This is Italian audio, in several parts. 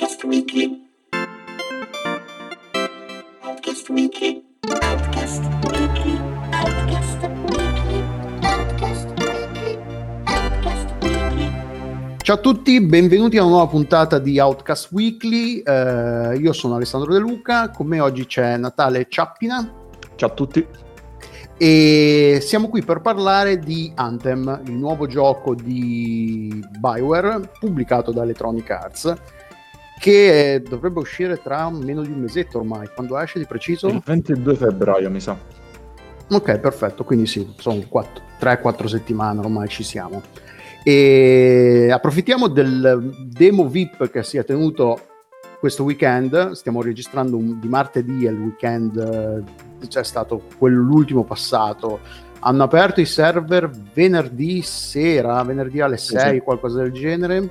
Outcast Weekly. Outcast Weekly. Outcast Weekly. Outcast Weekly. Outcast Weekly. Outcast Weekly. Ciao a tutti, benvenuti a una nuova puntata di Outcast Weekly. Eh, io sono Alessandro De Luca, con me oggi c'è Natale Ciappina Ciao a tutti. e siamo qui per parlare di Anthem, il nuovo gioco di Bioware pubblicato da Electronic Arts che eh, dovrebbe uscire tra meno di un mesetto ormai. Quando esce di preciso? Il 22 febbraio, mi sa. Ok, perfetto, quindi sì, sono 3-4 settimane ormai ci siamo. E approfittiamo del demo VIP che si è tenuto questo weekend, stiamo registrando un- di martedì, è il weekend, c'è stato quello l'ultimo passato. Hanno aperto i server venerdì sera, venerdì alle Sì, 6, sì. qualcosa del genere.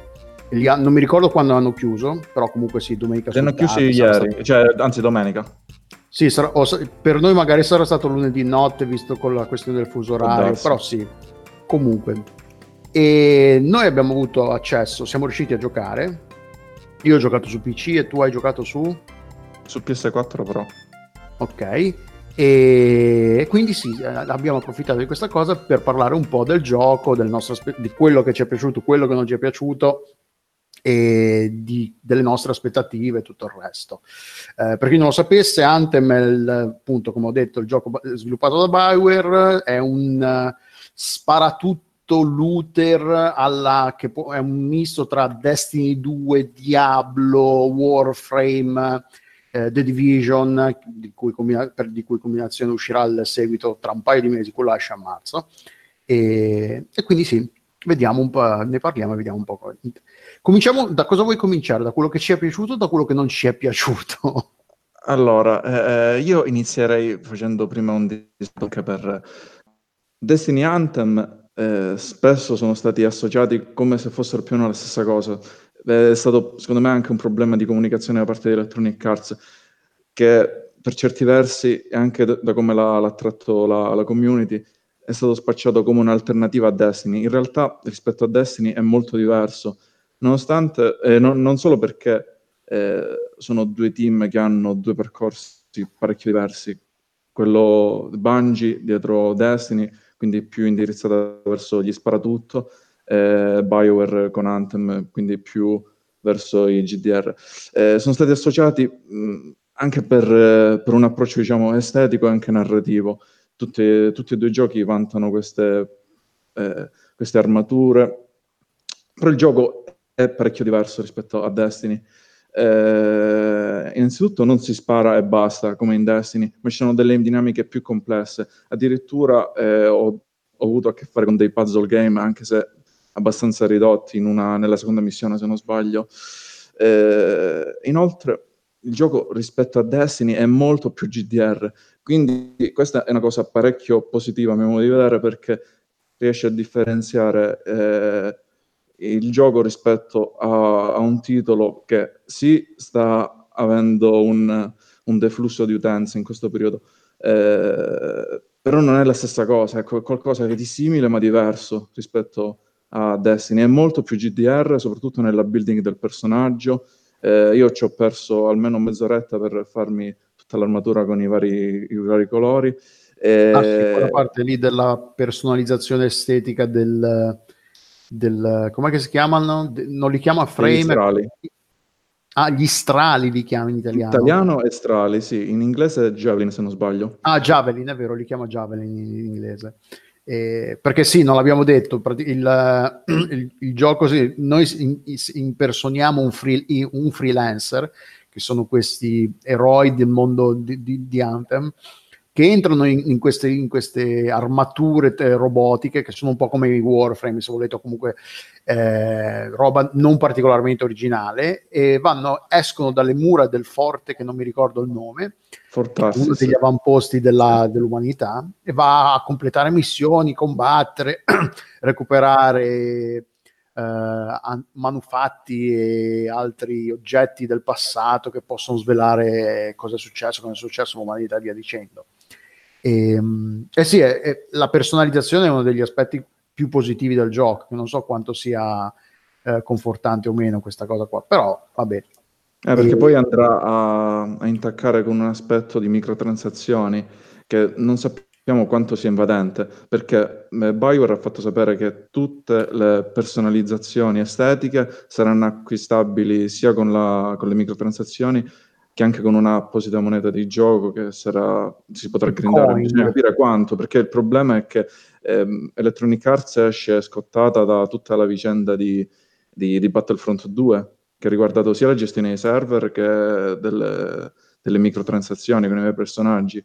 Ha- non mi ricordo quando hanno chiuso, però comunque sì, domenica Li hanno chiusi ieri, stato- cioè, anzi domenica. sì, sarà- o per noi magari sarà stato lunedì notte, visto con la questione del fuso orario, però sì, comunque. E noi abbiamo avuto accesso, siamo riusciti a giocare. Io ho giocato su PC e tu hai giocato su? Su PS4 però. Ok. E quindi sì, eh, abbiamo approfittato di questa cosa per parlare un po' del gioco, del nostro di quello che ci è piaciuto, quello che non ci è piaciuto e di- delle nostre aspettative e tutto il resto. Eh, per chi non lo sapesse, Anthem è il, appunto, come ho detto, il gioco sviluppato da Bioware, è un eh, sparatutto looter alla, che può- è un misto tra Destiny 2, Diablo, Warframe, eh, The Division, di cui, combina- per- di cui combinazione uscirà il seguito tra un paio di mesi, quello esce a marzo. E, e quindi sì, vediamo un po', ne parliamo e vediamo un po'. Co- Cominciamo da cosa vuoi cominciare? Da quello che ci è piaciuto o da quello che non ci è piaciuto? Allora, eh, eh, io inizierei facendo prima un discorso anche per Destiny Anthem. eh, spesso sono stati associati come se fossero più o meno la stessa cosa. È stato, secondo me, anche un problema di comunicazione da parte di Electronic Arts, che per certi versi, e anche da, da come l'ha, l'ha tratto la, la community, è stato spacciato come un'alternativa a Destiny. In realtà, rispetto a Destiny, è molto diverso, nonostante, eh, non, non solo perché eh, sono due team che hanno due percorsi parecchio diversi. Quello Bungie dietro Destiny, quindi più indirizzata verso gli sparatutto, eh, BioWare con Anthem, quindi più verso i GDR. Eh, sono stati associati mh, anche per, eh, per un approccio, diciamo, estetico e anche narrativo. Tutti, tutti e due i giochi vantano queste, eh, queste armature, però il gioco è parecchio diverso rispetto a Destiny. Eh, innanzitutto non si spara e basta come in Destiny, ma ci sono delle dinamiche più complesse. Addirittura eh, ho, ho avuto a che fare con dei puzzle game, anche se abbastanza ridotti una- nella seconda missione, se non sbaglio. Eh, inoltre, il gioco rispetto a Destiny è molto più GDR, quindi questa è una cosa parecchio positiva a mio modo di vedere perché riesce a differenziare eh, il gioco rispetto a, a un titolo che sì sta avendo un, un deflusso di utenze in questo periodo, eh, però non è la stessa cosa, è qual- qualcosa è di simile ma diverso rispetto a Destiny. È molto più GDR, soprattutto nella building del personaggio. Eh, io ci ho perso almeno mezz'oretta per farmi tutta l'armatura con i vari, i vari colori. Eh, Ah, sì, quella parte lì della personalizzazione estetica del, del come si chiamano? De- non li chiama frame, strali. ah, gli strali li chiama in italiano. Italiano e strali, sì, in inglese è Javelin se non sbaglio. Ah, Javelin, è vero, li chiama Javelin in, in inglese. Eh, perché sì, non l'abbiamo detto, il, il- il gioco, sì, noi in- impersoniamo un, free- un freelancer, che sono questi eroi del mondo di, di- di Anthem, che entrano in, in queste, in queste armature eh, robotiche, che sono un po' come i Warframe, se volete, o comunque eh, roba non particolarmente originale, e vanno, escono dalle mura del forte, che non mi ricordo il nome, Fortarsi. uno degli avamposti della- dell'umanità e va a completare missioni, combattere, recuperare an- manufatti e altri oggetti del passato che possono svelare cosa è successo, cosa è successo all'umanità e via dicendo. E, eh sì, è- è- la personalizzazione è uno degli aspetti più positivi del gioco, non so quanto sia eh, confortante o meno questa cosa qua, però vabbè, Eh, perché E- poi andrà a, a intaccare con un aspetto di microtransazioni che non sappiamo quanto sia invadente, perché eh, Bioware ha fatto sapere che tutte le personalizzazioni estetiche saranno acquistabili sia con, la- con le microtransazioni che anche con un'apposita moneta di gioco che sarà, si potrà grindare. Coin. Bisogna capire quanto, perché il problema è che ehm, Electronic Arts esce scottata da tutta la vicenda di, di- di Battlefront 2 che ha riguardato sia la gestione dei server che delle, delle microtransazioni con i vari personaggi.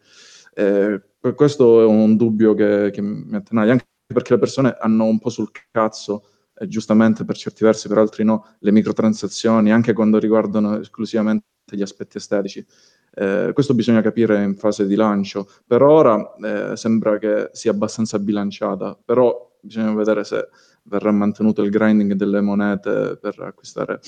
Eh, questo è un dubbio che, che mi attenaglia, anche perché le persone hanno un po' sul cazzo, eh, giustamente per certi versi, per altri no, le microtransazioni, anche quando riguardano esclusivamente gli aspetti estetici. Eh, questo bisogna capire in fase di lancio. Per ora eh, sembra che sia abbastanza bilanciata, però bisogna vedere se verrà mantenuto il grinding delle monete per acquistare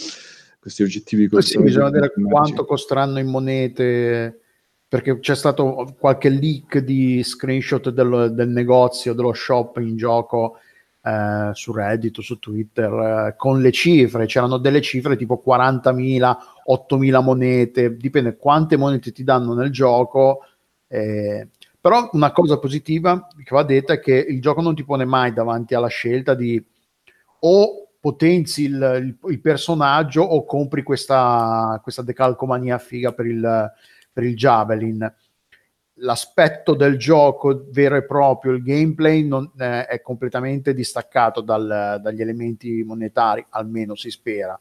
questi oggettivi così. sì, bisogna vedere quanto costeranno in monete, perché c'è stato qualche leak di screenshot del, del negozio, dello shop in gioco eh, su Reddit su Twitter eh, con le cifre. C'erano delle cifre tipo 40.000, 8.000 monete, dipende quante monete ti danno nel gioco. eh, però una cosa positiva che va detta è che il gioco non ti pone mai davanti alla scelta di o potenzi il, il- il personaggio o compri questa, questa decalcomania figa per il, per il Javelin. L'aspetto del gioco vero e proprio, il gameplay non, eh, è completamente distaccato dal- dagli elementi monetari, almeno si spera.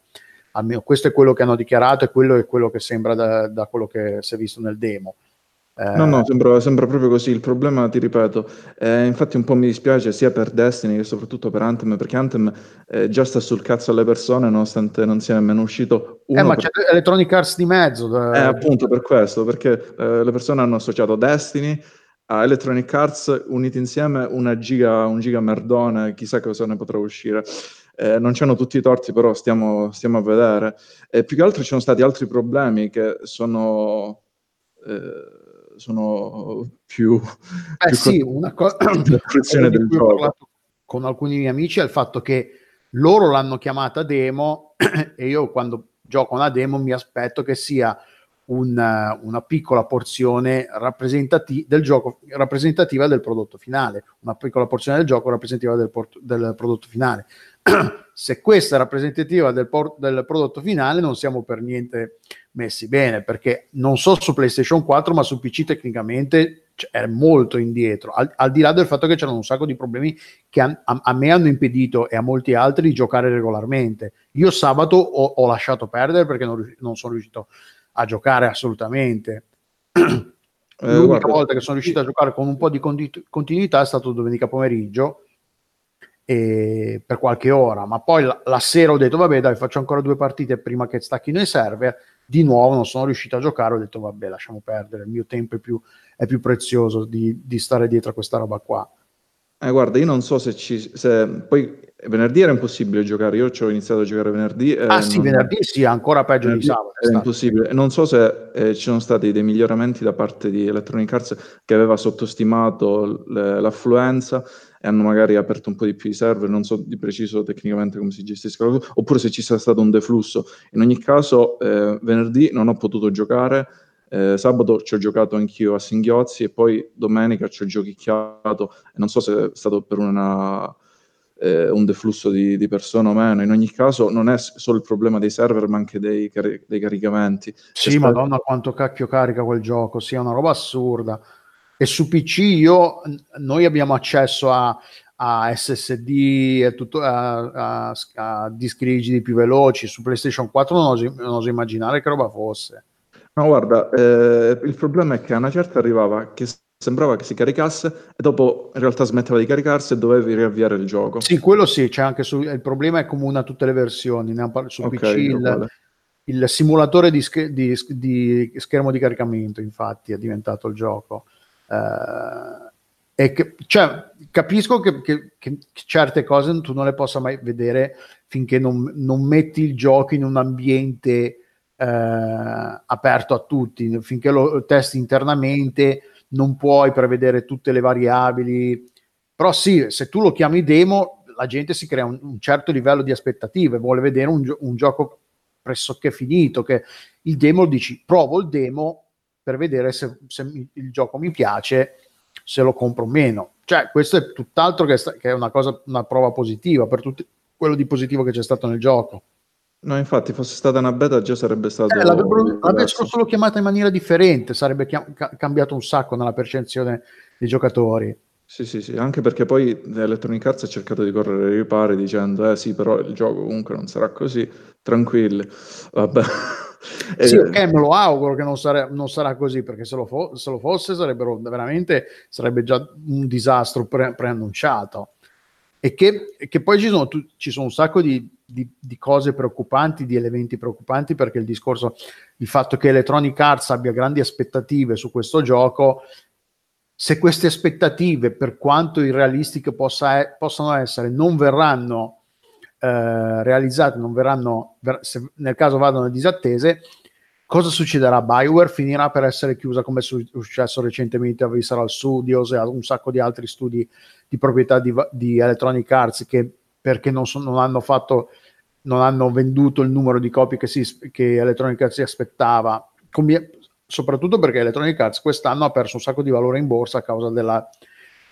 Almeno questo è quello che hanno dichiarato e quello è quello che sembra da, da quello che si è visto nel demo. Eh, No, no, sembra, sembra proprio così. Il problema, ti ripeto, eh, infatti un po' mi dispiace sia per Destiny che soprattutto per Anthem, perché Anthem eh, già sta sul cazzo alle persone nonostante non sia nemmeno uscito eh, uno ma per- c'è Electronic Arts di mezzo. Eh, eh, appunto per questo, perché eh, le persone hanno associato Destiny a Electronic Arts uniti insieme una giga, un giga merdone, chissà cosa ne potrà uscire. Eh, non c'hanno tutti i torti, però stiamo, stiamo a vedere. E più che altro ci sono stati altri problemi che sono, eh, sono più... Eh più sì, co- una cosa la fruizione del gioco. parlato con alcuni miei amici è il fatto che loro l'hanno chiamata demo e io quando gioco una demo mi aspetto che sia un- una piccola porzione rappresentati- del gioco rappresentativa del prodotto finale, una piccola porzione del gioco rappresentativa del, port- del prodotto finale. Se questa è rappresentativa del, por- del prodotto finale, non siamo per niente messi bene perché non so su PlayStation 4, ma su PC tecnicamente è molto indietro. Al, al di là del fatto che c'erano un sacco di problemi che a, a- a me hanno impedito e a molti altri di giocare regolarmente. Io sabato ho, ho lasciato perdere perché non, rius- non sono riuscito a giocare assolutamente. Eh, L'unica guarda, volta che sono riuscito a giocare con un po' di conti- continuità è stato domenica pomeriggio e per qualche ora, ma poi la, la sera ho detto vabbè dai faccio ancora due partite prima che stacchino i server, di nuovo non sono riuscito a giocare, ho detto vabbè lasciamo perdere, il mio tempo è più, è più prezioso di, di stare dietro a questa roba qua. Eh, guarda, io non so se ci... Se... Poi venerdì era impossibile giocare, io ci ho iniziato a giocare venerdì. e ah sì, non- venerdì sì, ancora peggio di sabato. è impossibile. Non so se eh, ci sono stati dei miglioramenti da parte di Electronic Arts che aveva sottostimato l'affluenza e hanno magari aperto un po' di più i server, non so di preciso tecnicamente come si cosa, oppure se ci sia stato un deflusso. In ogni caso, eh, venerdì non ho potuto giocare, eh, sabato ci ho giocato anch'io a singhiozzi e poi domenica ci ho giochicchiato non so se è stato per una eh, un deflusso di, di persone o meno. In ogni caso, non è solo il problema dei server, ma anche dei, cari- dei caricamenti. Sì, Aspetta- madonna quanto cacchio carica quel gioco, sì, è una roba assurda. E su PC io, noi abbiamo accesso a, a SSD, e tutto, a, a- dischi rigidi più veloci, su PlayStation 4 non oso, non oso immaginare che roba fosse. No, guarda, eh, il problema è che a una certa arrivava che sembrava che si caricasse e dopo in realtà smetteva di caricarsi e dovevi riavviare il gioco. Sì, quello sì, c'è anche su, il problema è comune a tutte le versioni, ne parlo su Ok, PC il, il simulatore di, sch- di- di schermo di caricamento, infatti, è diventato il gioco. Eh, e che, cioè, capisco che, che- che certe cose tu non le possa mai vedere finché non, non metti il gioco in un ambiente eh, aperto a tutti, finché lo testi internamente non puoi prevedere tutte le variabili, però sì, se tu lo chiami demo, la gente si crea un, un certo livello di aspettative, vuole vedere un, un gioco pressoché finito, che il demo dici provo il demo per vedere se, se mi- il gioco mi piace, se lo compro o meno. Cioè, questo è tutt'altro che, che è una cosa, una prova positiva per tutto quello di positivo che c'è stato nel gioco. No, infatti, fosse stata una beta già sarebbe stato Eh, l'avrebbero, l'avrebbero solo chiamata in maniera differente, sarebbe chia- ca- cambiato un sacco nella percezione dei giocatori. Sì, sì, sì, anche perché poi Electronic Arts ha cercato di correre ai ripari dicendo, eh sì, però il gioco comunque non sarà così, tranquilli, vabbè. Sì, Eh, ok, me lo auguro che non, sare- non sarà così, perché se lo, fo- se lo fosse sarebbero veramente sarebbe già un disastro pre- preannunciato. E che, che poi ci sono, tu- ci sono un sacco di, di- di cose preoccupanti, di elementi preoccupanti, perché il discorso, il fatto che Electronic Arts abbia grandi aspettative su questo gioco, se queste aspettative, per quanto irrealistiche possa possano essere, non verranno eh, realizzate, non verranno, ver- se nel caso vadano disattese, cosa succederà? Bioware finirà per essere chiusa come è su- successo recentemente a Visceral Studios e a un sacco di altri studi di proprietà di, di Electronic Arts che perché non, so- non hanno fatto non hanno venduto il numero di copie che, che Electronic Arts si aspettava soprattutto perché Electronic Arts quest'anno ha perso un sacco di valore in borsa a causa della,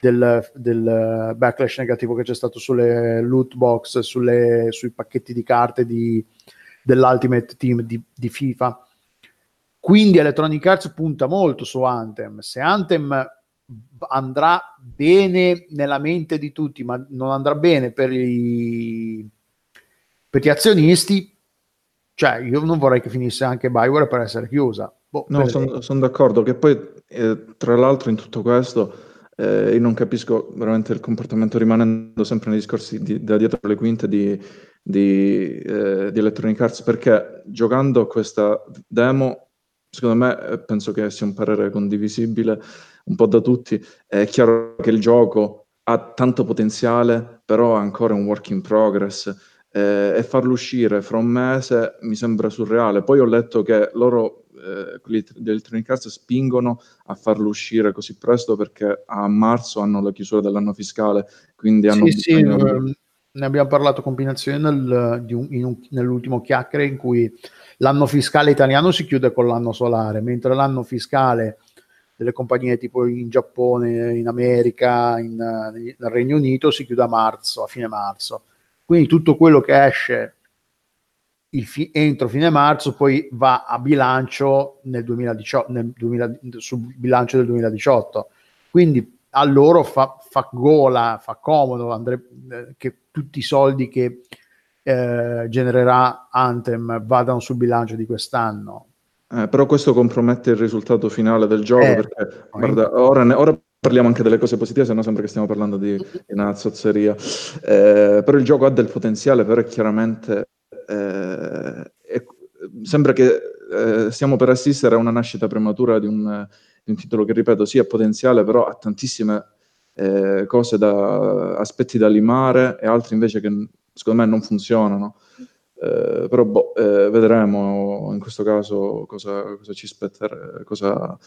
del, del backlash negativo che c'è stato sulle loot box, sulle- sui pacchetti di carte di- dell'Ultimate Team di, di FIFA. Quindi Electronic Arts punta molto su Anthem. Se Anthem andrà bene nella mente di tutti, ma non andrà bene per, i, per gli azionisti, cioè io non vorrei che finisse anche Bioware per essere chiusa. Boh, No, sono d'accordo che poi, eh, tra l'altro, in tutto questo, eh, io non capisco veramente il comportamento rimanendo sempre nei discorsi di- da dietro le quinte di, di, eh, di Electronic Arts, perché giocando questa demo, secondo me, eh, penso che sia un parere condivisibile un po' da tutti, è chiaro che il gioco ha tanto potenziale, però è ancora un work in progress eh, e farlo uscire fra un mese mi sembra surreale. Poi ho letto che loro, eh, quelli di Electronic Arts, spingono a farlo uscire così presto perché a marzo hanno la chiusura dell'anno fiscale, quindi hanno Sì, sì, bisogno di- ehm, ne abbiamo parlato con Pinazione nel- un- nell'ultimo chiacchiere in cui l'anno fiscale italiano si chiude con l'anno solare, mentre l'anno fiscale delle compagnie tipo in Giappone, in America, in, eh, nel Regno Unito si chiude a marzo, a fine marzo. Quindi tutto quello che esce fi- entro fine marzo poi va a bilancio nel 2018, nel 2000 sul bilancio del 2018. Quindi a loro fa, fa gola, fa comodo andre- eh, che tutti i soldi che eh, genererà Anthem vadano sul bilancio di quest'anno. Eh, però questo compromette il risultato finale del gioco Eh, perché guarda, ora, ne- ora parliamo anche delle cose positive, se no sembra che stiamo parlando di, di una zozzeria. Eh, però il gioco ha del potenziale, però è chiaramente eh, è- sembra che eh, stiamo per assistere a una nascita prematura di un, di un titolo che, ripeto, sì, potenziale, però ha tantissime eh, cose da aspetti da limare e altri invece che secondo me non funzionano. Eh, però boh, eh, vedremo in questo caso cosa, cosa ci aspetterà, cosa,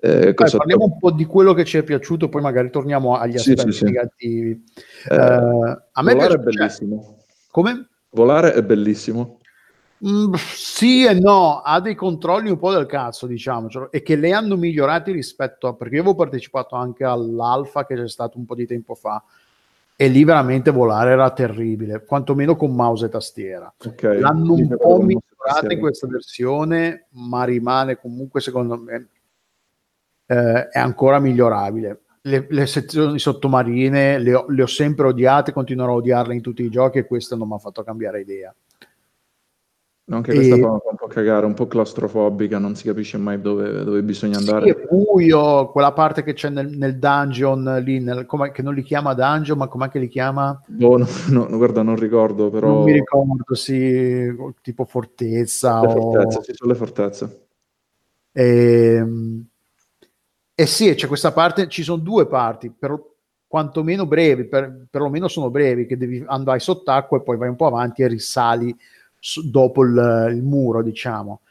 eh, Dai, cosa parliamo un po' di quello che ci è piaciuto, poi magari torniamo agli Sì, aspetti sì, sì. negativi. Eh, Eh, a me piace, è bellissimo. come? Volare è bellissimo. Mm, sì e no, ha dei controlli un po' del cazzo, diciamocelo, e che le hanno migliorati rispetto a perché io avevo partecipato anche all'alfa che c'è stato un po' di tempo fa e lì veramente volare era terribile, quantomeno con mouse e tastiera. Ok. L'hanno un po' migliorata in questa versione, ma rimane comunque secondo me eh, è ancora migliorabile. Le, le sezioni sottomarine le ho, le ho sempre odiate, continuerò a odiarle in tutti i giochi e questo non mi ha fatto cambiare idea. Anche questa E- fa un po' cagare, un po' claustrofobica, non si capisce mai dove, dove bisogna Sì, andare. è buio, quella parte che c'è nel, nel dungeon lì, nel- che non li chiama dungeon, ma com'è che li chiama? Boh, no, no, guarda, non ricordo, però... Non mi ricordo, sì, tipo fortezza Le o... fortezze, sì, sono le fortezze. Ehm, E sì, c'è questa parte, ci sono due parti, per, quantomeno brevi, per, perlomeno sono brevi, che devi andare sott'acqua e poi vai un po' avanti e risali su- dopo il, il muro, diciamo.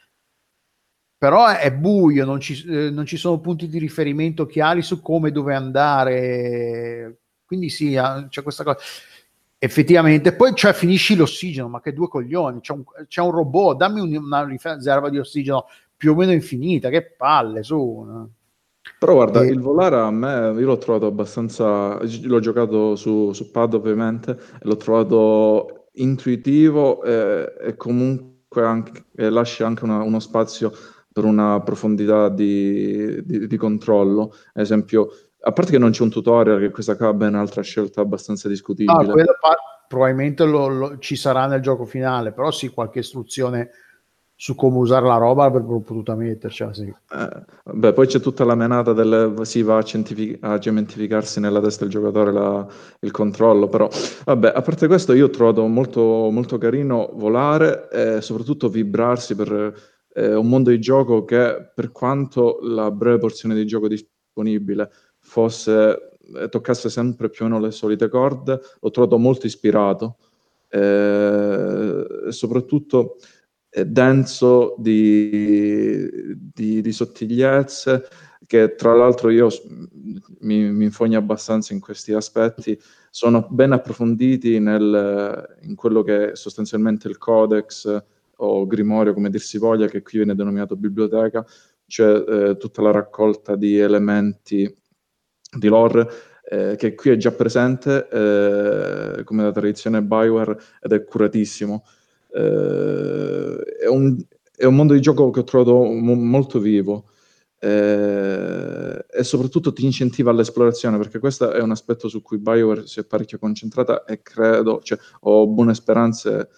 Però è, buio, non ci, eh, non ci sono punti di riferimento chiari su come dove andare. Quindi sì, c'è questa cosa. effettivamente poi cioè, finisci l'ossigeno ma che due coglioni c'è un, c'è un robot dammi un, una riserva di ossigeno più o meno infinita che palle su? Però guarda E- il volare a me io l'ho trovato abbastanza l'ho giocato su, su pad ovviamente e l'ho trovato intuitivo e, e comunque anche, e lascia anche una- uno spazio per una profondità di, di- di controllo. Ad esempio a parte che non c'è un tutorial che questa qua è un'altra scelta abbastanza Ah, discutibile quella pa- probabilmente lo- lo- ci sarà nel gioco finale, però sì, qualche istruzione su come usare la roba avrebbero potuto mettercela, sì. Eh, beh, poi c'è tutta la menata del si va a, cientifi- a cementificarsi nella testa del giocatore la- il controllo, però vabbè, a parte questo io ho trovato molto, molto carino volare e soprattutto vibrarsi per eh, un mondo di gioco che per quanto la breve porzione di gioco disponibile fosse, eh, toccasse sempre più o meno le solite corde, l'ho trovato molto ispirato eh, e soprattutto eh, denso di, di- di sottigliezze che tra l'altro io mi, mi infogno abbastanza in questi aspetti, sono ben approfonditi nel- in quello che è sostanzialmente il codex o grimorio, come dir si voglia, che qui viene denominato biblioteca, cioè eh, tutta la raccolta di elementi di lore eh, che qui è già presente eh, come da tradizione Bioware ed è curatissimo. Eh, è, un, è un mondo di gioco che ho trovato mo- molto vivo. Eh, e soprattutto ti incentiva all'esplorazione perché questo è un aspetto su cui Bioware si è parecchio concentrata e credo, cioè, ho buone speranze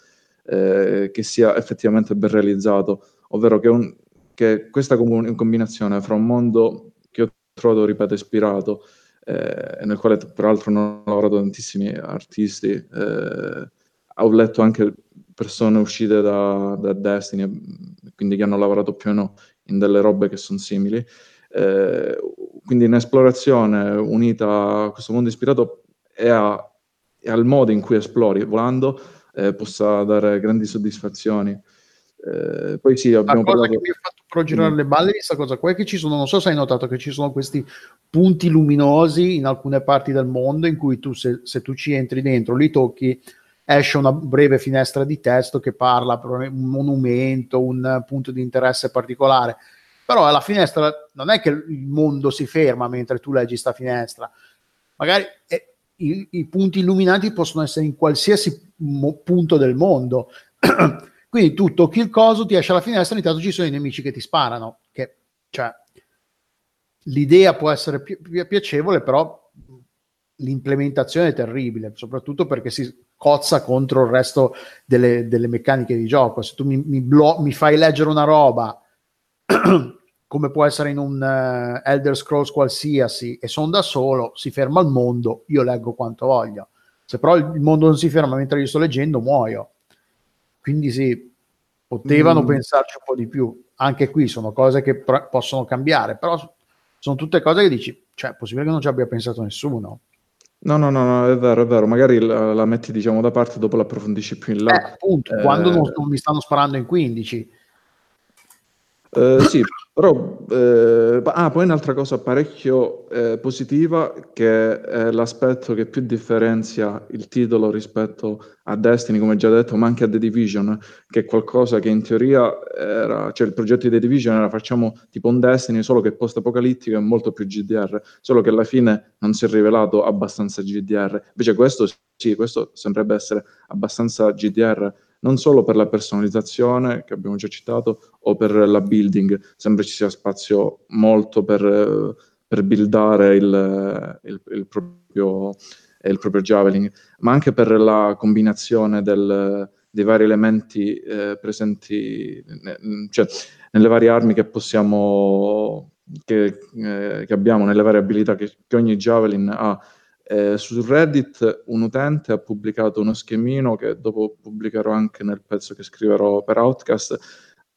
eh, che sia effettivamente ben realizzato, ovvero che, un- che questa com- combinazione fra un mondo che ho trovato, ripeto, ispirato, eh, nel quale peraltro hanno lavorato tantissimi artisti, eh, ho letto anche persone uscite da, da Destiny, quindi che hanno lavorato più o meno in delle robe che sono simili. Eh, quindi un'esplorazione unita a questo mondo ispirato e, a- e al modo in cui esplori volando eh, possa dare grandi soddisfazioni. Eh, poi sì, La abbiamo cosa parlato... che mi ha fatto però girare le balle di questa cosa qua è che ci sono, non so se hai notato che ci sono questi punti luminosi in alcune parti del mondo in cui tu se, se tu ci entri dentro, li tocchi, esce una breve finestra di testo che parla un monumento, un punto di interesse particolare. Però la finestra non è che il mondo si ferma mentre tu leggi sta finestra. Magari eh, i, i punti illuminati possono essere in qualsiasi mo- punto del mondo. Quindi tu tocchi il coso, ti esce la finestra, intanto ci sono i nemici che ti sparano. Che, cioè, l'idea può essere pi- pi- piacevole, però l'implementazione è terribile, soprattutto perché si cozza contro il resto delle, delle meccaniche di gioco. Se tu mi, mi blo- mi fai leggere una roba come può essere in un eh, Elder Scrolls qualsiasi e sono da solo, si ferma il mondo, io leggo quanto voglio. Se però il mondo non si ferma mentre io sto leggendo, muoio. Quindi sì, potevano Mm. pensarci un po' di più. Anche qui sono cose che pro- possono cambiare, però sono tutte cose che dici, cioè è possibile che non ci abbia pensato nessuno. No, no, no, no, è vero, è vero. Magari la, la metti, diciamo, da parte, dopo l'approfondisci più in Eh, là. appunto, Eh, quando non, non mi stanno sparando in 15. Eh, sì, però eh, ah, poi un'altra cosa parecchio eh, positiva che è l'aspetto che più differenzia il titolo rispetto a Destiny, come già detto, ma anche a The Division, che è qualcosa che in teoria era, cioè il progetto di The Division era facciamo tipo un Destiny solo che è post-apocalittico e molto più GDR, solo che alla fine non si è rivelato abbastanza GDR. Invece questo sì, questo sembrerebbe essere abbastanza GDR non solo per la personalizzazione che abbiamo già citato o per la building, sembra ci sia spazio molto per, per buildare il, il, il proprio, il proprio Javelin, ma anche per la combinazione del, dei vari elementi eh, presenti, ne- cioè nelle varie armi che possiamo, che, eh, che abbiamo, nelle varie abilità che, che ogni Javelin ha. Eh, su Reddit un utente ha pubblicato uno schemino che dopo pubblicherò anche nel pezzo che scriverò per Outcast,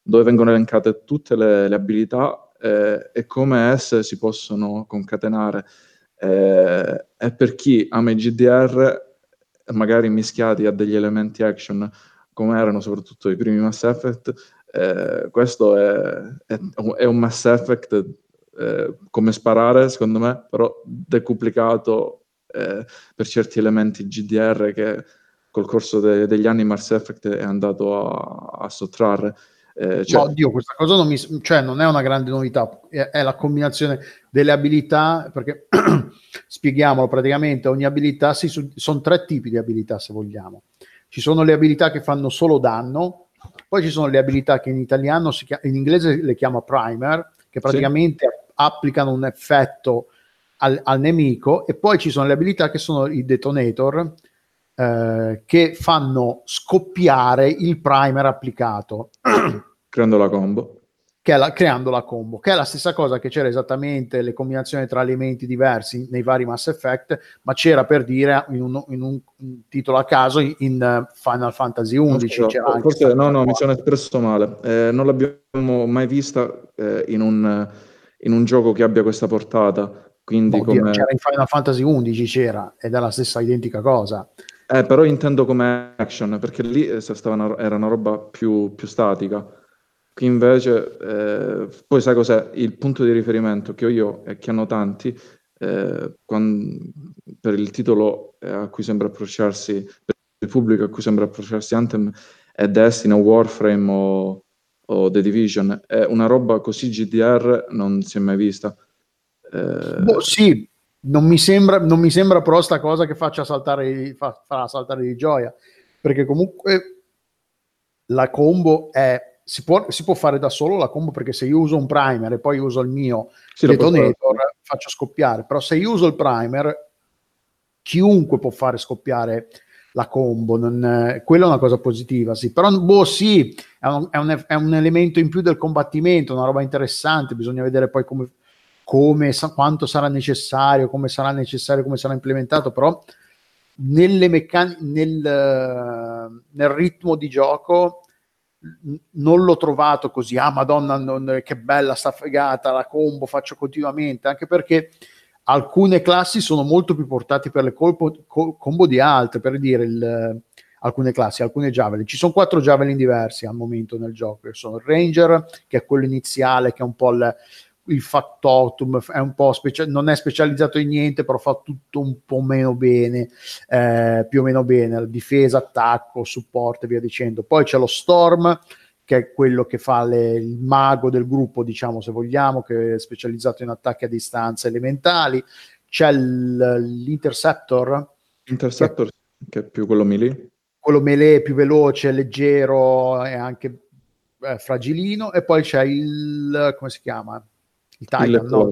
dove vengono elencate tutte le, le abilità eh, e come esse si possono concatenare. Eh, e per chi ama i GDR, magari mischiati a degli elementi action, come erano soprattutto i primi Mass Effect, eh, questo è, è, è un Mass Effect eh, come sparare, secondo me, però decuplicato eh, per certi elementi GDR che col corso de- degli anni Mars Effect è andato a, a sottrarre. Eh, cioè... Oddio, questa cosa non, mi, cioè, non è una grande novità, è, è la combinazione delle abilità, perché spieghiamolo praticamente, ogni abilità, si, sono tre tipi di abilità se vogliamo. Ci sono le abilità che fanno solo danno, poi ci sono le abilità che in italiano, si chiama, in inglese le chiama primer, che praticamente sì. applicano un effetto al, al, nemico, e poi ci sono le abilità che sono i detonator, eh, che fanno scoppiare il primer applicato. Creando la combo. Che la, creando la combo, che è la stessa cosa che c'era esattamente le combinazioni tra elementi diversi nei vari Mass Effect, ma c'era per dire in un, in un, titolo a caso in Final Fantasy XI. So, forse no, no, mi sono espresso male. Eh, non l'abbiamo mai vista eh, in, un, in un gioco che abbia questa portata. Quindi Oddio, come... C'era in Final Fantasy XI, c'era, ed è la stessa identica cosa. Eh, però intendo come action, perché lì eh, una, era una roba più, più statica. Qui invece, eh, poi sai cos'è? Il punto di riferimento che ho io e che hanno tanti, eh, quando, per il titolo eh, a cui sembra approcciarsi, per il pubblico a cui sembra approcciarsi Anthem, è Destiny o Warframe o, o The Division. È una roba così GDR non si è mai vista. Eh, boh, sì, non mi sembra, non mi sembra però sta cosa che faccia saltare, fa, farà saltare di gioia, perché comunque la combo è si può, si può, fare da solo la combo perché se io uso un primer e poi uso il mio sì, detonator faccio scoppiare però se io uso il primer chiunque può fare scoppiare la combo non, quella è una cosa positiva sì però boh sì è un, è, un, è un, elemento in più del combattimento una roba interessante bisogna vedere poi come come, quanto sarà necessario, come sarà necessario, come sarà implementato, però meccan- nel, nel ritmo di gioco non l'ho trovato così, ah madonna non, che bella sta fregata, la combo faccio continuamente, anche perché alcune classi sono molto più portate per le colpo, co- combo di altre, per dire il, alcune classi, alcune javelin. Ci sono quattro javelin diversi al momento nel gioco, sono il ranger, che è quello iniziale, che è un po' il, il factotum è un po' specia- non è specializzato in niente, però fa tutto un po' meno bene, eh, più o meno bene, difesa, attacco, supporto e via dicendo. Poi c'è lo Storm, che è quello che fa le, il mago del gruppo, diciamo se vogliamo, che è specializzato in attacchi a distanza elementali. C'è l'Interceptor. Interceptor, che, che, è più quello melee. Quello melee più veloce, leggero e anche eh, fragilino. E poi c'è il, come si chiama? Il Titan, no?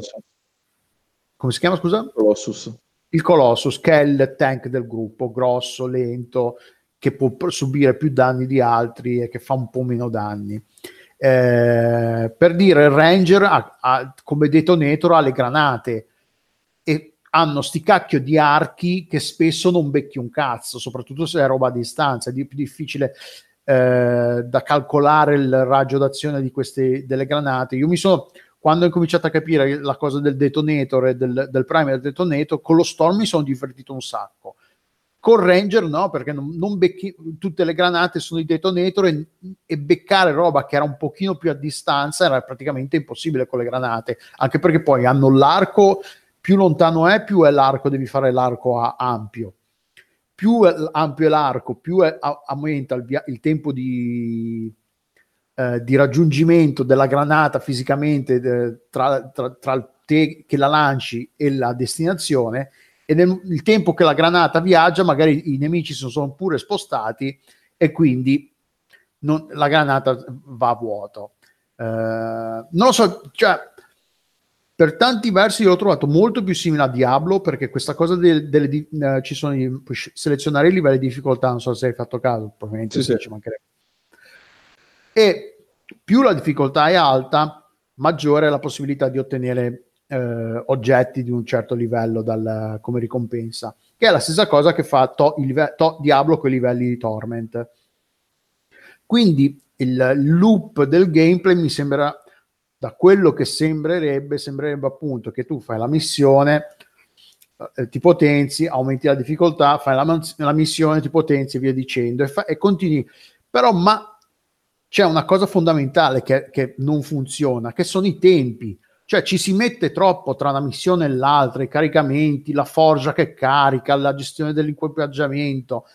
Come si chiama, scusa? Colossus. Il Colossus, che è il tank del gruppo, grosso, lento, che può subire più danni di altri e che fa un po' meno danni. Eh, per dire, il Ranger ha, ha, come detonator ha le granate e hanno sti cacchio di archi che spesso non becchi un cazzo, soprattutto se è roba a distanza, è più difficile eh, da calcolare il raggio d'azione di queste delle granate. Io mi sono quando ho incominciato a capire la cosa del detonator e del, del primer detonator, con lo Storm mi sono divertito un sacco. Con Ranger no, perché non, non becchi, tutte le granate sono i detonator e, e, beccare roba che era un pochino più a distanza era praticamente impossibile con le granate, anche perché poi hanno l'arco, più lontano è, più è l'arco, devi fare l'arco a, ampio. Più ampio è l'arco, più è, aumenta il, via, il tempo di, eh, di raggiungimento della granata fisicamente eh, tra, tra, tra te che la lanci e la destinazione e nel il tempo che la granata viaggia magari i nemici si sono pure spostati e quindi non, la granata va a vuoto. Eh, non lo so, cioè, per tanti versi l'ho trovato molto più simile a Diablo perché questa cosa delle, delle uh, ci sono i, selezionare i livelli di difficoltà, non so se hai fatto caso, probabilmente sì, sì. ci mancherebbe. E più la difficoltà è alta, maggiore è la possibilità di ottenere eh, oggetti di un certo livello dal, come ricompensa, che è la stessa cosa che fa to, il, to, Diablo con i livelli di Torment. Quindi il loop del gameplay mi sembra, da quello che sembrerebbe, sembrerebbe appunto che tu fai la missione, eh, ti potenzi, aumenti la difficoltà, fai la, la, missione, ti potenzi e via dicendo, e, fa, e continui. Però, ma c'è una cosa fondamentale che, che non funziona, che sono i tempi. Cioè ci si mette troppo tra una missione e l'altra, i caricamenti, la forgia che carica, la gestione dell'equipaggiamento.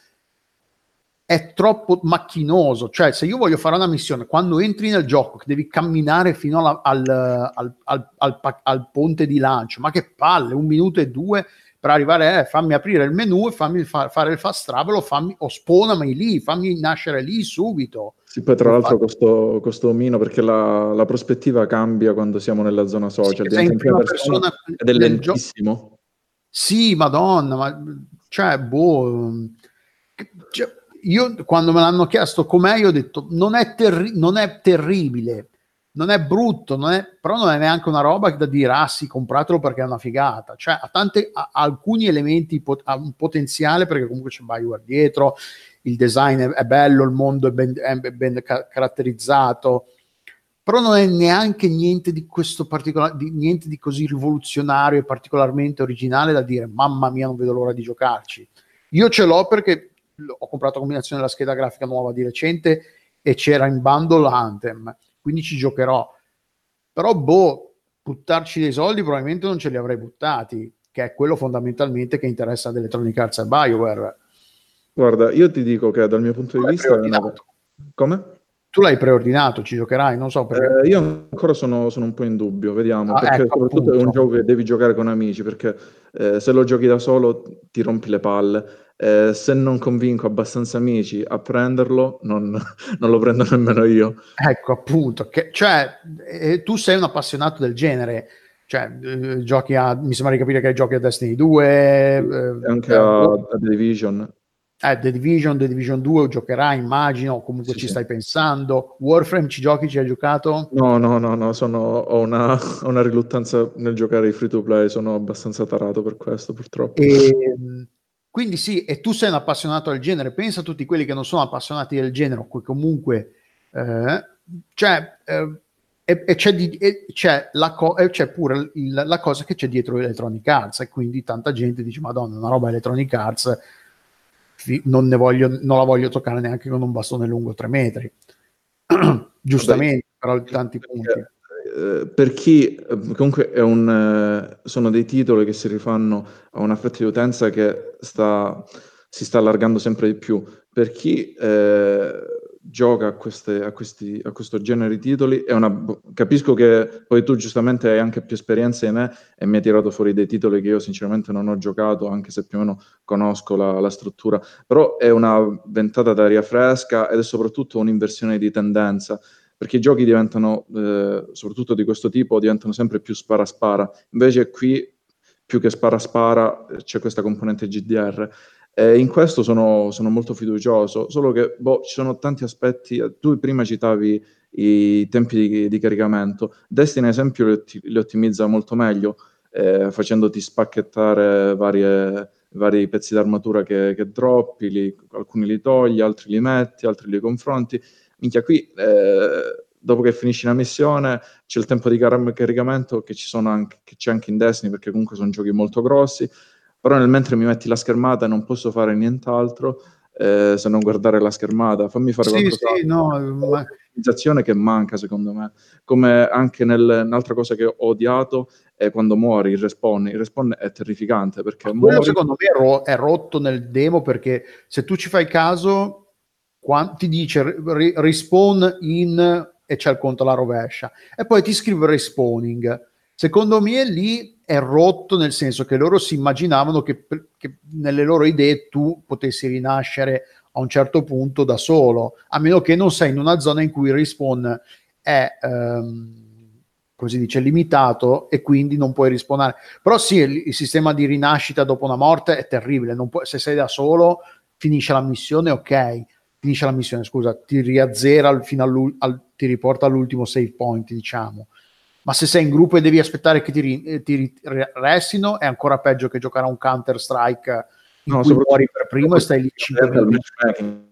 È troppo macchinoso. Cioè, se io voglio fare una missione, quando entri nel gioco, devi camminare fino alla- al, al- al- al ponte di lancio, ma che palle, un minuto e due per arrivare, eh, fammi aprire il menu e fammi fa- fare il fast travel o, fammi, o spawnami lì, fammi nascere lì subito. Sì, poi tra l'altro costo, costo meno perché la, la prospettiva cambia quando siamo nella zona social, Sì, in prima persona persona ed è nel gio- lentissimo. Sì, madonna, ma cioè, boh, cioè, io quando me l'hanno chiesto com'è, io ho detto non è, terri- non è terribile, non è brutto, non è- però non è neanche una roba da dire ah sì, compratelo perché è una figata. Cioè, ha, tante, ha alcuni elementi, pot- ha un potenziale perché comunque c'è Bioware dietro, il design è, è bello, il mondo è ben, è ben ca- caratterizzato, però non è neanche niente di questo particolare, di, niente di così rivoluzionario e particolarmente originale da dire mamma mia non vedo l'ora di giocarci. Io ce l'ho perché ho comprato la combinazione della scheda grafica nuova di recente e c'era in bundle Anthem, quindi ci giocherò. Però boh, buttarci dei soldi probabilmente non ce li avrei buttati, che è quello fondamentalmente che interessa ad Electronic Arts e BioWare. Guarda, io ti dico che dal mio punto di l'hai vista... Come? Tu l'hai preordinato, ci giocherai, non so perché. Eh, io ancora sono, sono un po' in dubbio, vediamo, Ah, perché ecco, soprattutto è un appunto. gioco che devi giocare con amici, perché eh, se lo giochi da solo ti rompi le palle. Eh, se non convinco abbastanza amici a prenderlo, non, non lo prendo nemmeno io. Ecco, appunto, che, cioè, eh, tu sei un appassionato del genere, cioè, eh, giochi a, mi sembra di capire che giochi a Destiny 2, eh, E anche eh, a, a The Division. Eh, The Division, The Division 2 giocherai, immagino, comunque Sì, ci sì. stai pensando. Warframe ci giochi, ci hai giocato? No, no, no, no, sono, ho una, ho una riluttanza nel giocare ai free to play, sono abbastanza tarato per questo, purtroppo. E, mh, quindi sì, e tu sei un appassionato del genere, pensa a tutti quelli che non sono appassionati del genere, o che comunque eh, cioè, eh, e, e c'è, di- e c'è la co- e c'è pure il- la cosa che c'è dietro Electronic Arts, e quindi tanta gente dice: Madonna, una roba Electronic Arts, fi- non, ne voglio, non la voglio toccare neanche con un bastone lungo 3 metri. Giustamente, però tanti punti. Eh, per chi eh, comunque è un, eh, sono dei titoli che si rifanno a una fetta di utenza che sta, si sta allargando sempre di più. Per chi eh, gioca a, queste, a, questi, a questo genere di titoli, una, capisco che poi tu giustamente hai anche più esperienza di me e mi hai tirato fuori dei titoli che io sinceramente non ho giocato, anche se più o meno conosco la, la struttura, però è una ventata d'aria fresca ed è soprattutto un'inversione di tendenza perché i giochi diventano, eh, soprattutto di questo tipo, diventano sempre più spara-spara. Invece qui, più che spara-spara, c'è questa componente GDR. E in questo sono, sono molto fiducioso, solo che boh, ci sono tanti aspetti. Tu prima citavi i tempi di, di caricamento. Destiny, ad esempio, li, otti- li ottimizza molto meglio, eh, facendoti spacchettare varie, vari pezzi d'armatura che, che droppi, li- alcuni li togli, altri li metti, altri li confronti minchia qui eh, dopo che finisci una missione c'è il tempo di car- caricamento che, anche, che c'è anche in Destiny perché comunque sono giochi molto grossi però nel mentre mi metti la schermata non posso fare nient'altro eh, se non guardare la schermata. Fammi fare Sì, qualcosa sì, no, ma- l'organizzazione che manca secondo me. Come anche nel, un'altra cosa che ho odiato è quando muori il respawn. Il respawn è terrificante perché quello muori secondo me è, ro- è rotto nel demo perché se tu ci fai caso ti dice ri- respawn in e c'è il conto alla rovescia. E poi ti scrive respawning secondo me lì è rotto nel senso che loro si immaginavano che, che nelle loro idee tu potessi rinascere a un certo punto da solo a meno che non sei in una zona in cui il respawn è ehm, come si dice limitato e quindi non puoi rispawnare però sì, il, il sistema di rinascita dopo una morte è terribile. Puoi- se sei da solo, finisce la missione, ok. Finisce la missione, scusa, ti riazzera fino al- ti riporta all'ultimo save point, diciamo. Ma se sei in gruppo e devi aspettare che ti, ri- eh, ti restino, è ancora peggio che giocare a un Counter Strike No, cui muori per primo e stai lì 5 Serve il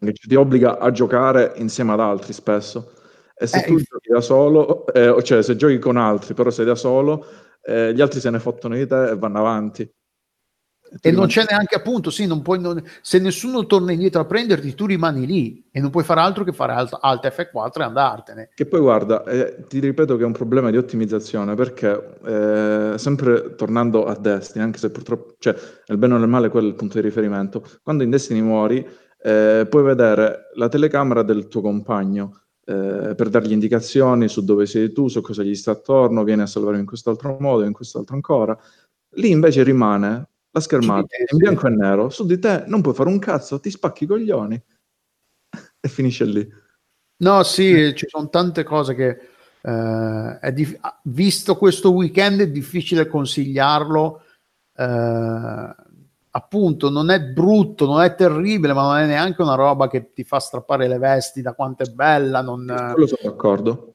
minuti. ti obbliga a giocare insieme ad altri spesso. E se Eh, tu giochi da solo, eh, cioè se giochi con altri, però sei da solo, eh, gli altri se ne fottono di te e vanno avanti. E non c'è neanche appunto, sì, non puoi, non, se nessuno torna indietro a prenderti, tu rimani lì e non puoi fare altro che fare alt, alt F4 e andartene. Che poi guarda, eh, ti ripeto che è un problema di ottimizzazione perché eh, sempre tornando a Destiny, anche se purtroppo, cioè nel bene o nel male quello è il punto di riferimento, quando in Destiny muori eh, puoi vedere la telecamera del tuo compagno eh, per dargli indicazioni su dove sei tu, su cosa gli sta attorno, vieni a salvare in quest'altro modo, in quest'altro ancora. Lì invece rimane la schermata in bianco e nero, su di te non puoi fare un cazzo, ti spacchi i coglioni e finisce lì. No, sì, ci sono tante cose che eh, dif- visto questo weekend è difficile consigliarlo. Eh, appunto, non è brutto, non è terribile, ma non è neanche una roba che ti fa strappare le vesti da quanto è bella. Non... Quello sono d'accordo.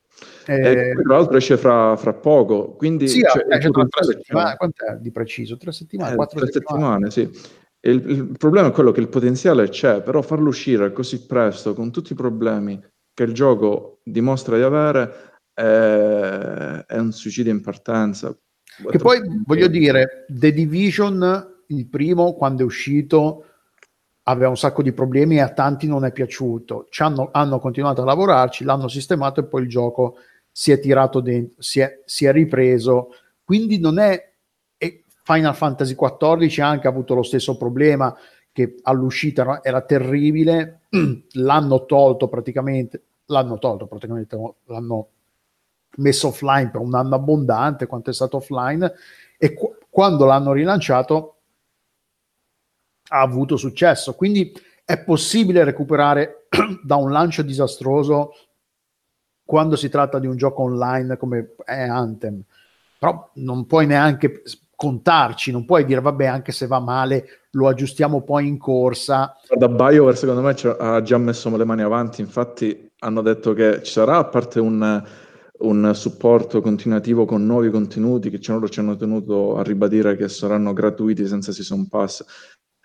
Eh, tra l'altro esce fra, fra poco, quindi sì, cioè, esce tra tre settimane. Quant'è di preciso? Tre settimane? Eh, quattro tre settimane, settimane sì. Il, il, problema è quello che il potenziale c'è, però farlo uscire così presto, con tutti i problemi che il gioco dimostra di avere, è, è un suicidio in partenza. Che poi voglio dire, The Division, il primo, quando è uscito, aveva un sacco di problemi e a tanti non è piaciuto. Hanno, hanno, continuato a lavorarci, l'hanno sistemato e poi il gioco si è tirato dentro, si è, si è ripreso. Quindi non è. E Final Fantasy XIV ha anche avuto lo stesso problema che all'uscita era terribile, l'hanno tolto praticamente, l'hanno tolto praticamente, l'hanno messo offline per un anno abbondante, quanto è stato offline, e qu- quando l'hanno rilanciato ha avuto successo. Quindi è possibile recuperare da un lancio disastroso quando si tratta di un gioco online come è Anthem. Però non puoi neanche contarci, non puoi dire vabbè anche se va male lo aggiustiamo poi in corsa. Da BioWare secondo me ha già messo le mani avanti, infatti hanno detto che ci sarà a parte un, un supporto continuativo con nuovi contenuti che loro ci hanno tenuto a ribadire che saranno gratuiti senza season pass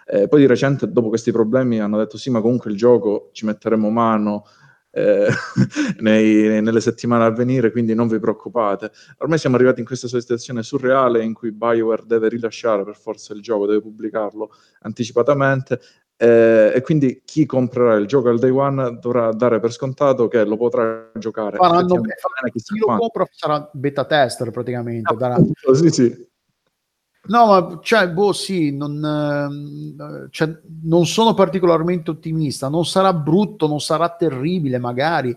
eh, poi di recente, dopo questi problemi, hanno detto sì, ma comunque il gioco ci metteremo mano eh, nei, nelle settimane a venire, quindi non vi preoccupate. Ormai siamo arrivati in questa situazione surreale in cui BioWare deve rilasciare per forza il gioco, deve pubblicarlo anticipatamente eh, e quindi chi comprerà il gioco al day one dovrà dare per scontato che lo potrà giocare. Faranno, chi lo compra sarà beta tester praticamente. Ah, darà... Sì, sì. No, ma cioè, boh, sì, non, eh, cioè, non sono particolarmente ottimista. Non sarà brutto, non sarà terribile, magari,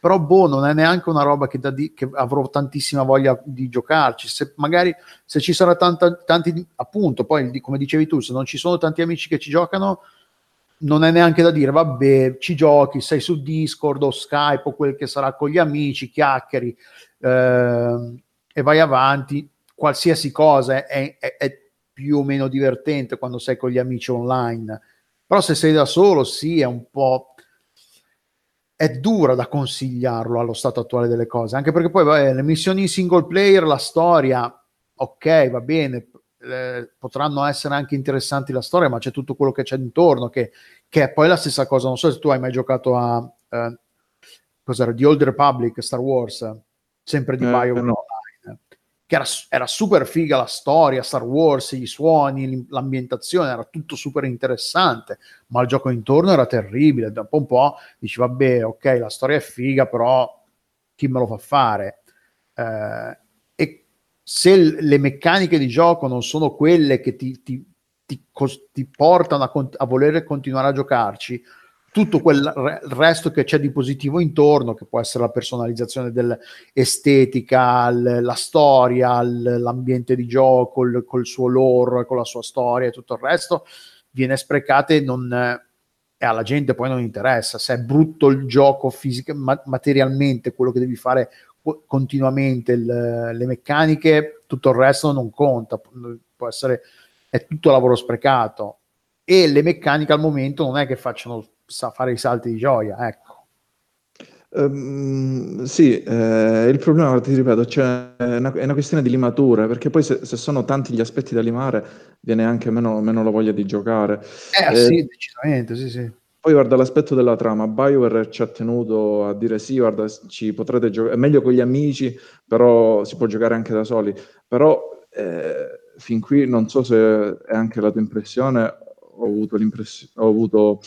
però, boh, non è neanche una roba che, di- che avrò tantissima voglia di giocarci. Se magari se ci sarà tanta, tanti, appunto, poi come dicevi tu, se non ci sono tanti amici che ci giocano, non è neanche da dire, vabbè, ci giochi, sei su Discord o Skype o quel che sarà con gli amici, chiacchieri eh, e vai avanti qualsiasi cosa è, è, è, più o meno divertente quando sei con gli amici online. Però se sei da solo, sì, è un po'. È dura da consigliarlo allo stato attuale delle cose, anche perché poi vabbè, le missioni in single player, la storia, ok, va bene, eh, potranno essere anche interessanti la storia, ma c'è tutto quello che c'è intorno, che, che, è poi la stessa cosa. Non so se tu hai mai giocato a eh, cos'era, The Old Republic, Star Wars, sempre di eh, BioWare. No che era, era, super figa la storia, Star Wars, i suoni, l'ambientazione, era tutto super interessante, ma il gioco intorno era terribile. Dopo un po' dici, vabbè, ok, la storia è figa, però chi me lo fa fare? Eh, e se le meccaniche di gioco non sono quelle che ti, ti, ti, ti portano a, a voler continuare a giocarci, tutto quel resto che c'è di positivo intorno, che può essere la personalizzazione dell'estetica, la storia, l'ambiente di gioco, il, col suo lore, con la sua storia e tutto il resto, viene sprecato e, non, e alla gente poi non interessa. Se è brutto il gioco fisica, ma, materialmente, quello che devi fare continuamente, il, le meccaniche, tutto il resto non conta, può essere, è tutto lavoro sprecato. E le meccaniche al momento non è che facciano sa fare i salti di gioia, ecco. Um, sì, eh, il problema, ti ripeto, cioè, è, una, è, una, questione di limatura, perché poi se, se, sono tanti gli aspetti da limare, viene anche meno, meno la voglia di giocare. Eh, eh sì, decisamente, sì, sì. Poi guarda l'aspetto della trama, BioWare ci ha tenuto a dire sì, guarda, ci potrete giocare, meglio con gli amici, però si può giocare anche da soli, però eh, fin qui non so se è anche la tua impressione, ho avuto l'impressione, ho avuto,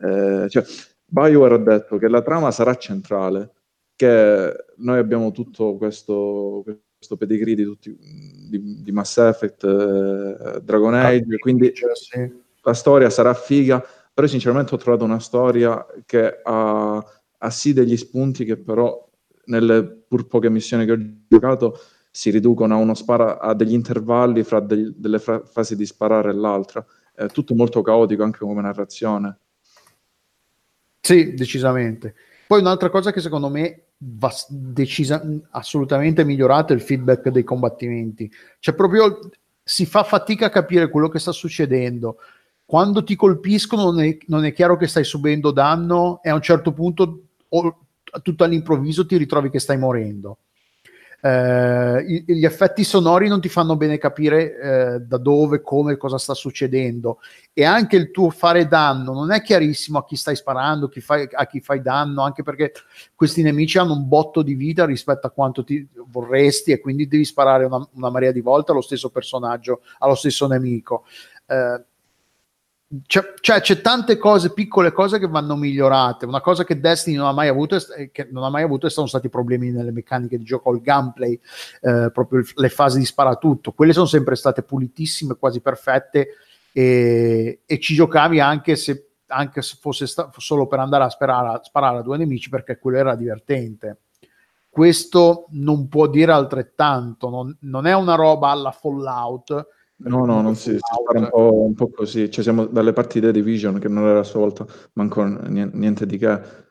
eh, cioè, Bioware ha detto che la trama sarà centrale, che noi abbiamo tutto questo, questo pedigree di, tutti, di, di Mass Effect, eh, Dragon Age, quindi sì. la storia sarà figa, però sinceramente ho trovato una storia che ha, ha sì degli spunti che però nelle pur poche missioni che ho giocato si riducono a, uno spara, a degli intervalli fra degli, delle fra- fasi di sparare e l'altra. È tutto molto caotico anche come narrazione. Sì, decisamente. Poi un'altra cosa che secondo me va decisa, assolutamente migliorato è il feedback dei combattimenti. Cioè proprio si fa fatica a capire quello che sta succedendo. Quando ti colpiscono non è, non è chiaro che stai subendo danno e a un certo punto o, tutto all'improvviso ti ritrovi che stai morendo eh, gli effetti sonori non ti fanno bene capire eh, da dove, come, cosa sta succedendo e anche il tuo fare danno non è chiarissimo a chi stai sparando, chi fai, a chi fai danno, anche perché questi nemici hanno un botto di vita rispetto a quanto ti vorresti e quindi devi sparare una, una marea di volte allo stesso personaggio, allo stesso nemico. Eh, c'è, cioè, c'è tante cose, piccole cose che vanno migliorate. Una cosa che Destiny non ha mai avuto, è, che non ha mai avuto sono stati problemi nelle meccaniche di gioco, il gameplay, eh, proprio le fasi di sparatutto. Quelle sono sempre state pulitissime, quasi perfette, e, e ci giocavi anche se, anche se fosse sta- solo per andare a sparare, a sparare a due nemici, perché quello era divertente. Questo non può dire altrettanto, non, non è una roba alla Fallout No, no, non si, si spara un po', un po' così. Cioè, siamo dalle partite Division che non era a sua volta manco niente, di che.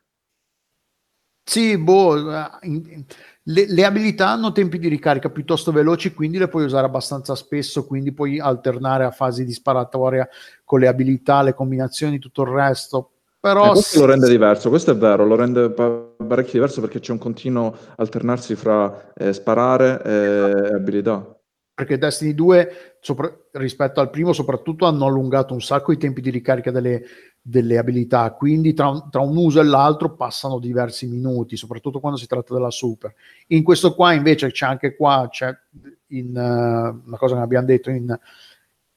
Sì, boh, le, le, abilità hanno tempi di ricarica piuttosto veloci, quindi le puoi usare abbastanza spesso, quindi puoi alternare a fasi di sparatoria con le abilità, le combinazioni, tutto il resto. Però eh, questo lo rende diverso, questo è vero, lo rende parecchio diverso perché c'è un continuo alternarsi fra eh, sparare e abilità perché Destiny 2 sopra, rispetto al primo soprattutto hanno allungato un sacco i tempi di ricarica delle, delle abilità. Quindi tra, tra, un uso e l'altro passano diversi minuti soprattutto quando si tratta della super. In questo qua invece c'è anche qua c'è in, uh, una cosa che abbiamo detto in,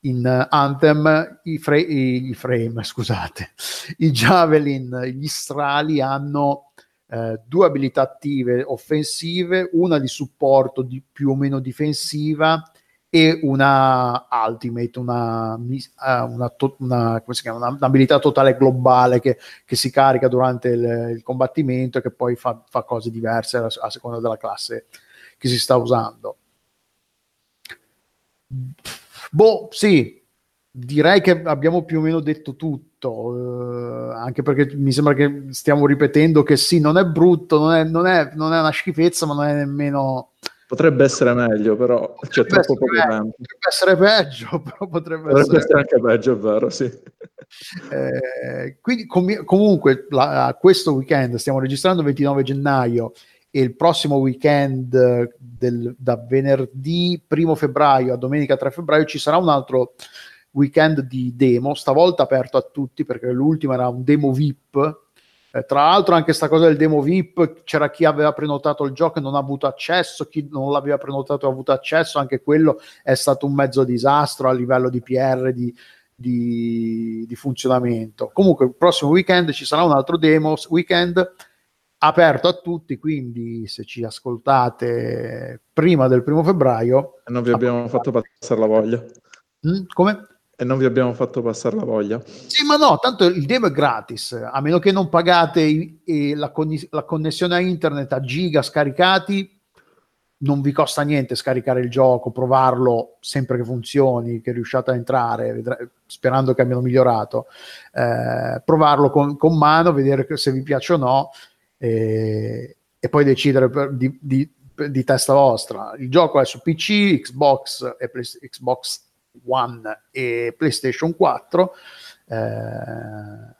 in Anthem i, fra- i, i frame scusate. I javelin gli strali hanno eh, due abilità attive offensive, una di supporto di più o meno difensiva e una ultimate, una, uh, una, una, chiama, un'abilità totale globale che, che, si carica durante il, il combattimento e che poi fa, fa cose diverse a, a, seconda della classe che si sta usando. Boh, sì, direi che abbiamo più o meno detto tutto, eh, anche perché mi sembra che stiamo ripetendo che sì, non è brutto, non è, non è, non è una schifezza, ma non è nemmeno... Potrebbe essere meglio, però c'è potrebbe troppo poco meglio, tempo. Potrebbe essere peggio, però potrebbe, potrebbe essere... essere... anche peggio, è vero, sì. Eh, quindi com- comunque la, questo weekend stiamo registrando il 29 gennaio e il prossimo weekend del, da venerdì 1 febbraio a domenica 3 febbraio ci sarà un altro weekend di demo, stavolta aperto a tutti perché l'ultimo era un demo VIP. Eh, tra l'altro anche questa cosa del demo VIP, c'era chi aveva prenotato il gioco e non ha avuto accesso, chi non l'aveva prenotato ha avuto accesso, anche quello è stato un mezzo disastro a livello di PR, di, di, di funzionamento. Comunque il prossimo weekend ci sarà un altro demo weekend aperto a tutti, quindi se ci ascoltate prima del primo febbraio... Non vi abbiamo fatto passare la voglia. Mm, come? E non vi abbiamo fatto passare la voglia. Sì, ma no, tanto il demo è gratis, a meno che non pagate i, la, con, la, connessione a internet a giga scaricati, non vi costa niente scaricare il gioco, provarlo sempre che funzioni, che riusciate a entrare, vedrete, sperando che abbiano migliorato, eh, provarlo con, con, mano, vedere se vi piace o no e, e poi decidere per, di, di, di, testa vostra. Il gioco è su PC, Xbox e Play, Xbox One e PlayStation 4. Eh,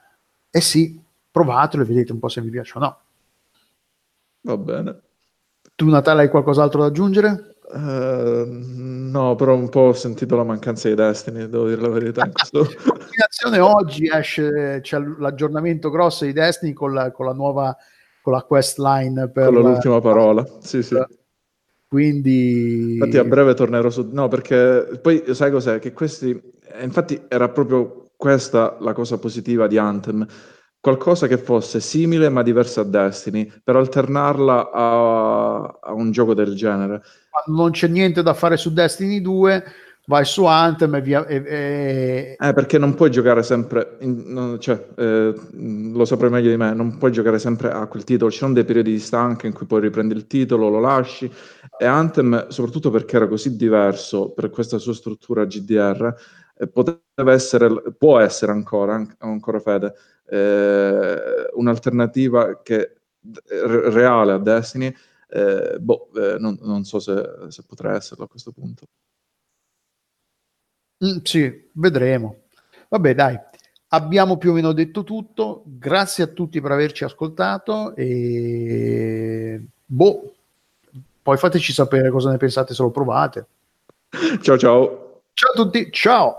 e sì, provatelo e vedete un po' se vi piace o no. Va bene. Tu, Natale, hai qualcos'altro da aggiungere? Uh, no, però un po' ho sentito la mancanza di Destiny, devo dire la verità. In questo... oggi esce c'è l'aggiornamento grosso di Destiny con la, con la nuova con la quest line per con l'ultima parola. Sì, sì. Quindi... Infatti a breve tornerò su... No, perché poi sai cos'è? Che questi... eh, Infatti era proprio questa la cosa positiva di Anthem. Qualcosa che fosse simile ma diverso a Destiny, per alternarla a, a un gioco del genere. Non c'è niente da fare su Destiny 2, vai su Anthem e via... e- e- Eh, perché non puoi giocare sempre, in- no, cioè, eh, lo saprai meglio di me, non puoi giocare sempre a quel titolo, ci sono dei periodi di stanca in cui poi riprendi il titolo, lo lasci, e Anthem, soprattutto perché era così diverso per questa sua struttura GDR, eh, poteva essere, può essere ancora, an- ancora Fede, eh, un'alternativa che re- reale a Destiny, eh, boh, eh, non, non so se, se potrà esserlo a questo punto. Mm, sì, vedremo. Vabbè, dai, abbiamo più o meno detto tutto. Grazie a tutti per averci ascoltato e boh, poi fateci sapere cosa ne pensate se lo provate. Ciao ciao! Ciao a tutti, ciao!